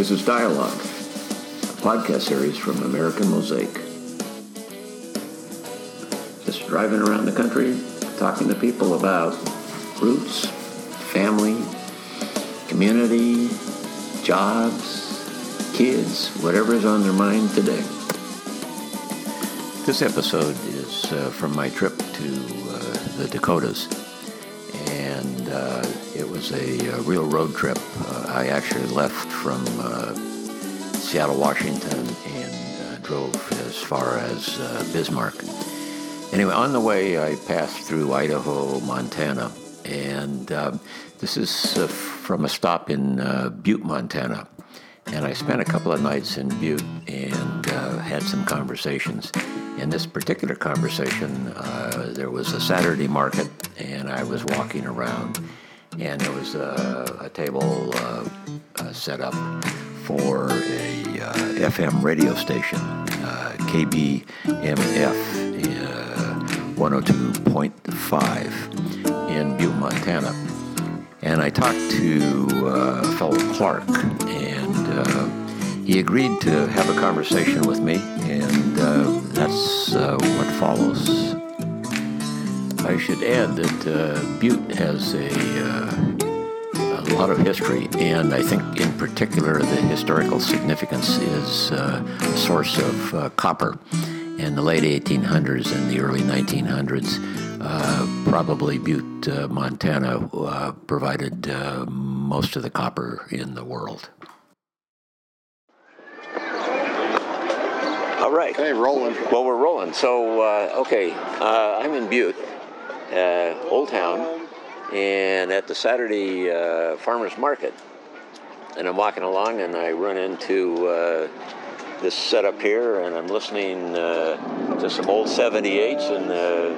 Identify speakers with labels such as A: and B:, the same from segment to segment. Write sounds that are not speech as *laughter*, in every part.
A: This is Dialogue, a podcast series from American Mosaic. Just driving around the country, talking to people about roots, family, community, jobs, kids, whatever is on their mind today. This episode is uh, from my trip to uh, the Dakotas, and uh, it was a, a, real road trip. Uh, I actually left from uh, Seattle, Washington, and uh, drove as far as Bismarck. Anyway, on the way, I passed through Idaho, Montana, and this is from a stop in Butte, Montana. And I spent a couple of nights in Butte and had some conversations. In this particular conversation, uh, there was a Saturday market, and I was walking around, and there was a, a table uh, uh, set up for a uh, FM radio station, uh, KBMF 102.5 in Butte, Montana. And I talked to uh, fellow Clark, and he agreed to have a conversation with me, and uh, that's uh, what follows. I should add that uh, Butte has a, uh, a lot of history, and I think in particular the historical significance is uh, a source of uh, copper. In the late 1800s and the early 1900s, probably Butte, Montana, provided most of the copper in the world. All right.
B: Okay, rolling.
A: Well, we're rolling. So, uh, okay, uh, I'm in Butte, uh, Old Town, and at the Saturday uh, Farmers Market. And I'm walking along, and I run into uh, this setup here, and I'm listening uh, to some old 78s, and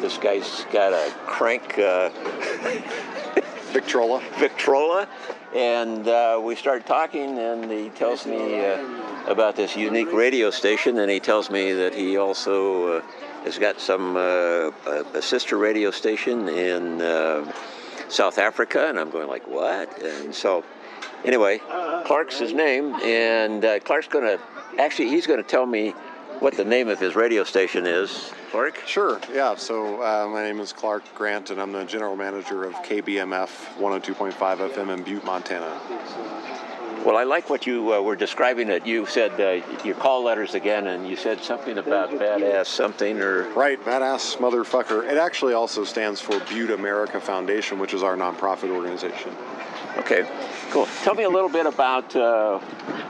A: this guy's got a crank. *laughs*
B: Victrola.
A: Victrola. And we start talking, and he tells me about this unique radio station, and he tells me that he also uh, has got some uh, a sister radio station in uh, South Africa, and I'm going like, what? And so, anyway, Clark's his name, and uh, Clark's going to actually he's going to tell me what the name of his radio station is. Clark?
B: Sure, yeah. So uh, my name is Clark Grant, and I'm the general manager of KBMF 102.5 FM in Butte, Montana.
A: Well, I like what you uh, were describing. It you said uh, your call letters again, and you said something about badass something or
B: right, badass motherfucker. It actually also stands for Butte America Foundation, which is our nonprofit organization.
A: Okay, cool. Tell me a little bit about uh,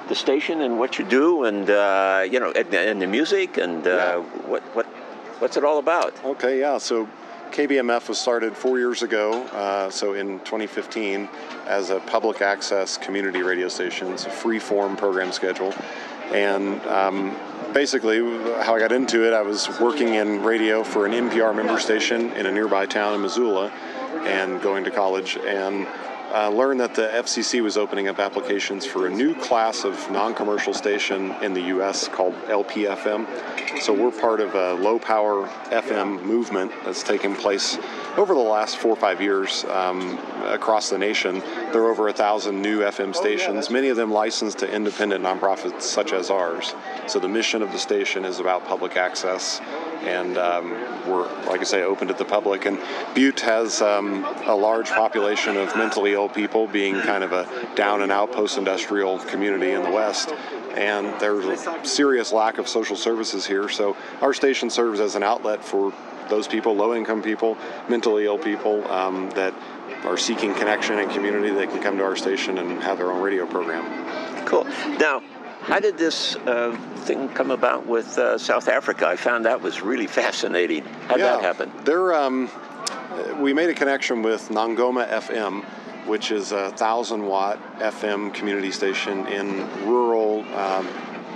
A: the station and what you do, and uh, you know, and, and, the music, and uh, yeah. what what what's it all about?
B: Okay, yeah. So KBMF was started four years ago, uh, so in 2015, as a public access community radio station. It's a free form program schedule. And um, basically, how I got into it, I was working in radio for an NPR member station in a nearby town in Missoula and going to college. And uh, learned that the FCC was opening up applications for a new class of non commercial station in the US called LPFM. So we're part of a low power FM movement that's taken place over the last four or five years um, across the nation. There are over a thousand new FM stations, many of them licensed to independent nonprofits such as ours. So the mission of the station is about public access and um, we're, like I say, open to the public. And Butte has um, a large population of mentally ill people, being kind of a down and out post industrial community in the West. And there's a serious lack of social services here. So our station serves as an outlet for those people, low income people, mentally ill people um, that are seeking connection and community. They can come to our station and have their own radio program.
A: Cool. Now, how did this uh, thing come about with uh, South Africa? I found that was really fascinating. How did
B: yeah,
A: that happen?
B: There, um, we made a connection with Nongoma FM, which is a thousand watt FM community station in rural um,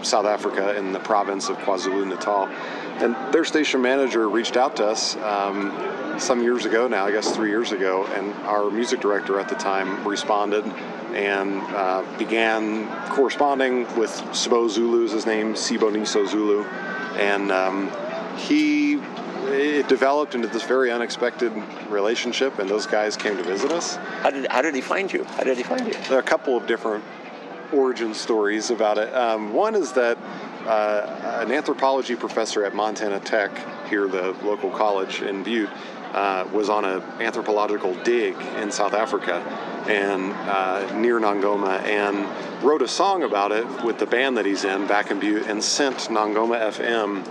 B: South Africa in the province of KwaZulu Natal. And their station manager reached out to us um, some years ago now, I guess three years ago, and our music director at the time responded and uh, began corresponding with Sbo Zulu's his name, Siboniso Zulu, and um, he it developed into this very unexpected relationship, and those guys came to visit us.
A: How did how did he find you? How did he find you?
B: There are a couple of different origin stories about it. Um, one is that uh, an anthropology professor at Montana Tech, here the local college in Butte, uh, was on an anthropological dig in South Africa and uh, near Nongoma and wrote a song about it with the band that he's in back in Butte and sent Nongoma FM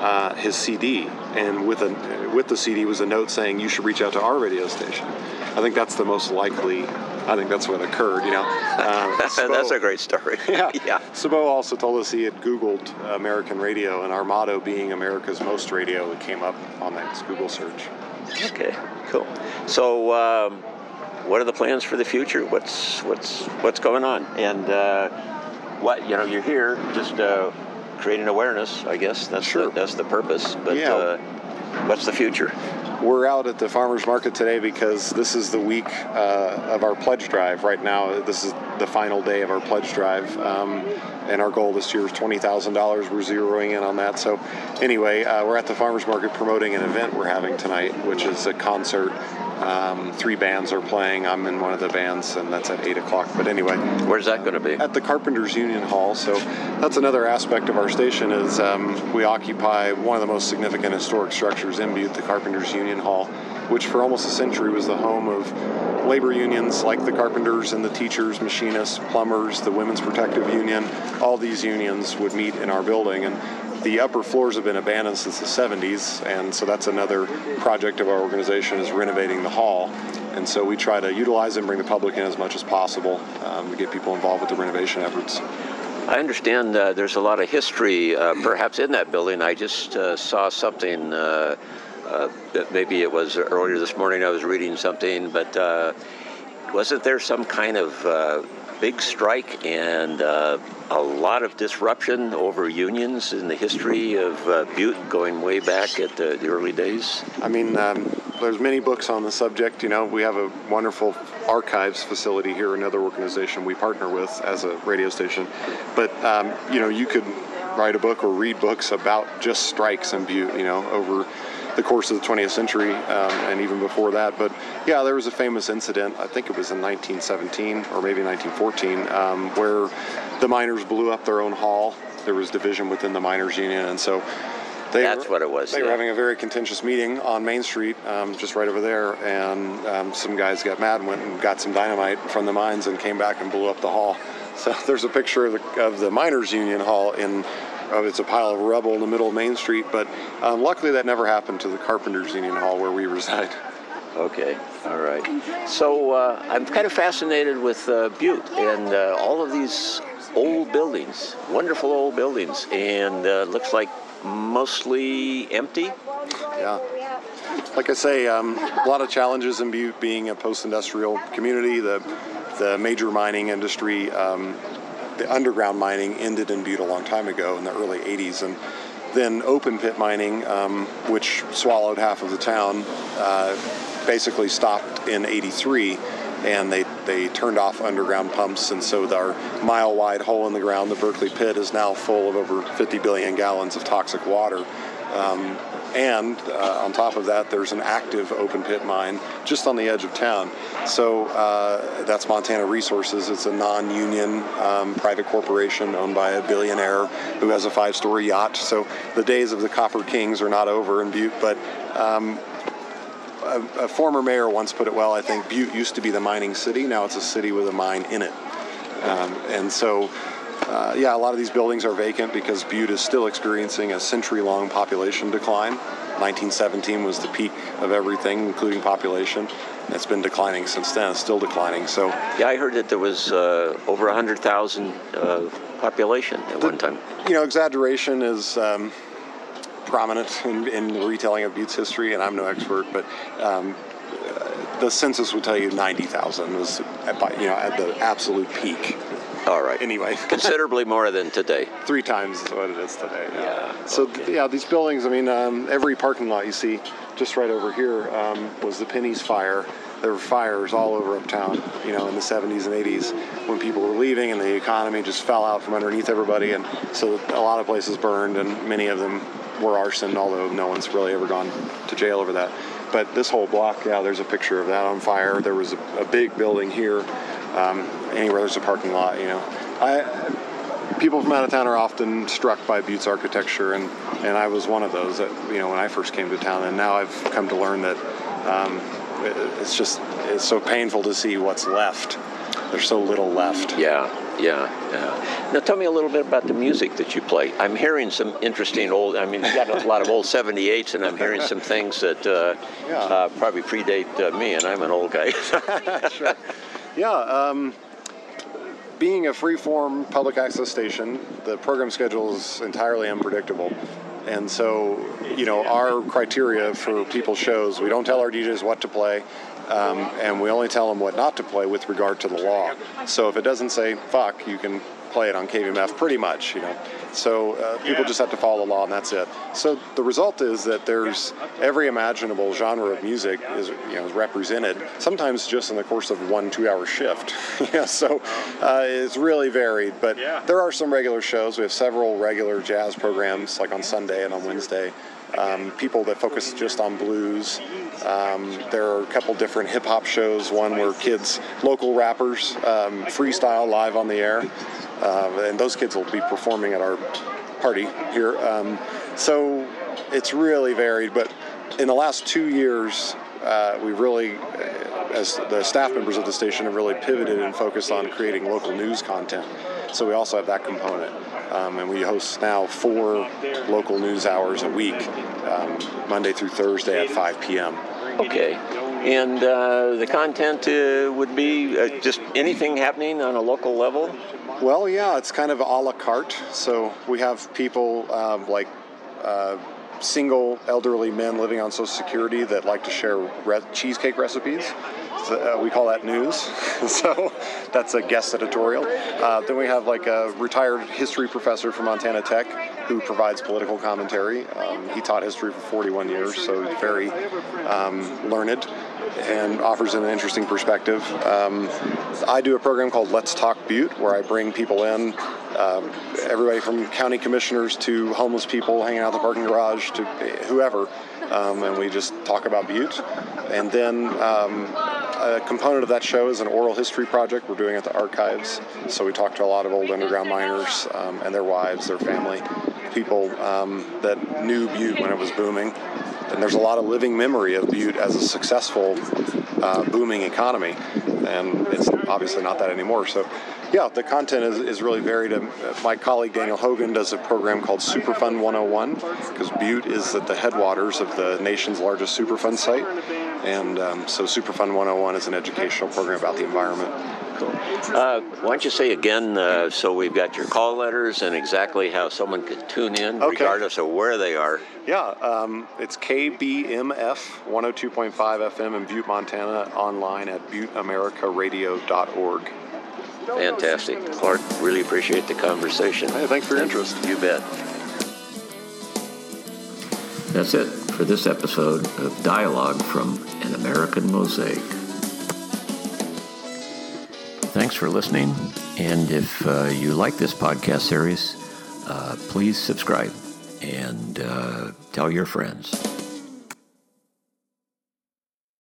B: uh, his CD. And with a with the CD was a note saying you should reach out to our radio station. I think that's the most likely. I think that's what occurred. You know, *laughs* uh,
A: that's a great story. *laughs*
B: yeah, yeah. Sbo also told us he had Googled American radio, and our motto being America's most radio, it came up on that Google search.
A: Okay, cool. So, um, what are the plans for the future? What's what's what's going on? And uh, what you know, you're here just uh, creating awareness. I guess that's
B: sure.
A: the, that's the purpose. But
B: yeah.
A: uh, what's the future?
B: We're out at the farmers market today because this is the week uh, of our pledge drive. Right now, this is the final day of our pledge drive, um, and our goal this year is twenty thousand dollars. We're zeroing in on that. So, anyway, uh, we're at the farmers market promoting an event we're having tonight, which is a concert um, three bands are playing. I'm in one of the bands, and that's at 8 o'clock. But anyway.
A: Where's that going to be?
B: At the Carpenters Union Hall. So that's another aspect of our station is um, we occupy one of the most significant historic structures in Butte, the Carpenters Union Hall, which for almost a century was the home of labor unions like the carpenters and the teachers, machinists, plumbers, the Women's Protective Union. All these unions would meet in our building. And the upper floors have been abandoned since the 70s, and so that's another project of our organization is renovating the hall. And so we try to utilize and bring the public in as much as possible um, to get people involved with the renovation efforts.
A: I understand uh, there's a lot of history, uh, perhaps in that building. I just uh, saw something. Uh, uh, maybe it was earlier this morning. I was reading something, but uh, wasn't there some kind of big strike and uh, a lot of disruption over unions in the history of uh, Butte going way back at the, the early days?
B: I mean, um, there's many books on the subject. You know, we have a wonderful archives facility here, another organization we partner with as a radio station. But, um, you know, you could write a book or read books about just strikes in Butte, you know, over the course of the 20th century um, and even before that. But yeah, there was a famous incident, I think it was in 1917 or maybe 1914, um, where the miners blew up their own hall. There was division within the miners' union, and so
A: they That's were, what it was.
B: They
A: yeah.
B: were having a very contentious meeting on Main Street, um, just right over there, and um, some guys got mad and went and got some dynamite from the mines and came back and blew up the hall. *laughs* So there's a picture of the, of the miners' union hall in uh, it's a pile of rubble in the middle of Main Street. But um, luckily, that never happened to the Carpenters Union Hall where we reside.
A: Okay, all right. So uh, I'm kind of fascinated with uh, Butte and uh, all of these old buildings, wonderful old buildings, and uh, looks like mostly empty.
B: Yeah. Like I say, um, a lot of challenges in Butte being a post-industrial community. The the major mining industry um, the underground mining ended in Butte a long time ago in the early 80s. And then open pit mining, um, which swallowed half of the town, uh, basically stopped in 83 and they, they turned off underground pumps. And so our mile wide hole in the ground, the Berkeley pit, is now full of over 50 billion gallons of toxic water. Um, and uh, on top of that, there's an active open pit mine just on the edge of town. So uh, that's Montana Resources. It's a non union um, private corporation owned by a billionaire who has a five story yacht. So the days of the Copper Kings are not over in Butte, but um, a, a, former mayor once put it well. I think Butte used to be the mining city. Now it's a city with a mine in it. Um, and so uh, yeah, a lot of these buildings are vacant because Butte is still experiencing a century long population decline. 1917 was the peak of everything, including population. It's been declining since then. It's still declining. So
A: yeah, I heard that there was uh, over 100,000 uh, population at
B: the,
A: one time.
B: You know, exaggeration is um, prominent in, in, the retelling of Butte's history, and I'm no expert, but um, the census would tell you 90,000 was at, you know at the absolute peak
A: all right.
B: Anyway, *laughs*
A: considerably more than today.
B: Three times what it is today.
A: Yeah.
B: so okay. yeah, these buildings. I mean, um, every parking lot you see, just right over here, um, was the Penny's fire. There were fires all over uptown, you know, in the 70s and 80s when people were leaving and the economy just fell out from underneath everybody. And so a lot of places burned, and many of them were arson, although no one's really ever gone to jail over that. But this whole block, yeah, there's a picture of that on fire. There was a, a big building here um, anywhere there's a parking lot, you know, I, people from out of town are often struck by Butte's architecture, and, and I was one of those that, you know, when I first came to town, and now I've come to learn that um, it, it's just, it's so painful to see what's left. There's so little left.
A: Yeah, yeah, yeah. Now tell me a little bit about the music that you play. I'm hearing some interesting old, I mean, you got a *laughs* lot of old 78s, and I'm hearing some things that uh,
B: Yeah.
A: uh, probably predate uh, me, and I'm an old guy. *laughs*
B: sure. Yeah, um, being a free-form public access station, the program schedule is entirely unpredictable. And so, you know, our criteria for people's shows, we don't tell our DJs what to play, um, and we only tell them what not to play with regard to the law. So if it doesn't say fuck, you can play it on KBMF pretty much, you know. So uh, people just have to follow the law, and that's it. So the result is that there's every imaginable genre of music is you know is represented. Sometimes just in the course of one two-hour shift. *laughs* yeah, so uh, it's really varied. But there are some regular shows. We have several regular jazz programs, like on Sunday and on Wednesday. Um, people that focus just on blues. Um, there are a couple different hip hop shows. One where kids, local rappers, um, freestyle live on the air, uh, and those kids will be performing at our party here. Um, so it's really varied. But in the last two years, uh, we've really, as the staff members of the station, have really pivoted and focused on creating local news content. So we also have that component. Um, and we host now four local news hours a week, um, Monday through Thursday at 5 p.m.
A: okay. And uh, the content uh, would be uh, just anything happening on a local level?
B: Well, yeah, it's kind of a la carte. So we have people um, like uh, single elderly men living on Social Security that like to share re- cheesecake recipes. Uh, we call that news. *laughs* so that's a guest editorial. Uh, then we have like a retired history professor from Montana Tech who provides political commentary. Um, he taught history for 41 years, so very um, learned and offers an interesting perspective. Um, I do a program called Let's Talk Butte, where I bring people in, um, everybody from county commissioners to homeless people hanging out the parking garage to whoever, um, and we just talk about Butte. And then um, a component of that show is an oral history project we're doing at the archives. So we talk to a lot of old underground miners um, and their wives, their family, people um, that knew Butte when it was booming. And there's a lot of living memory of Butte as a successful, uh, booming economy. And it's obviously not that anymore. So, yeah, the content is, is really varied. Um, My colleague Daniel Hogan does a program called Superfund 101 because Butte is at the headwaters of the nation's largest Superfund site. And um, so Superfund 101 is an educational program about the environment.
A: Cool. Uh, why don't you say again, uh, so we've got your call letters and exactly how someone could tune in,
B: Okay.
A: regardless of where they are.
B: Yeah, um, it's KBMF 102.5 FM in Butte, Montana, online at butteamericaradio.org.
A: Fantastic. Clark, really appreciate the conversation.
B: Hey, thanks for your interest.
A: You bet. That's it for this episode of Dialogue from An American Mosaic. Thanks for listening, and if uh, you like this podcast series, uh, please subscribe and uh, tell your friends.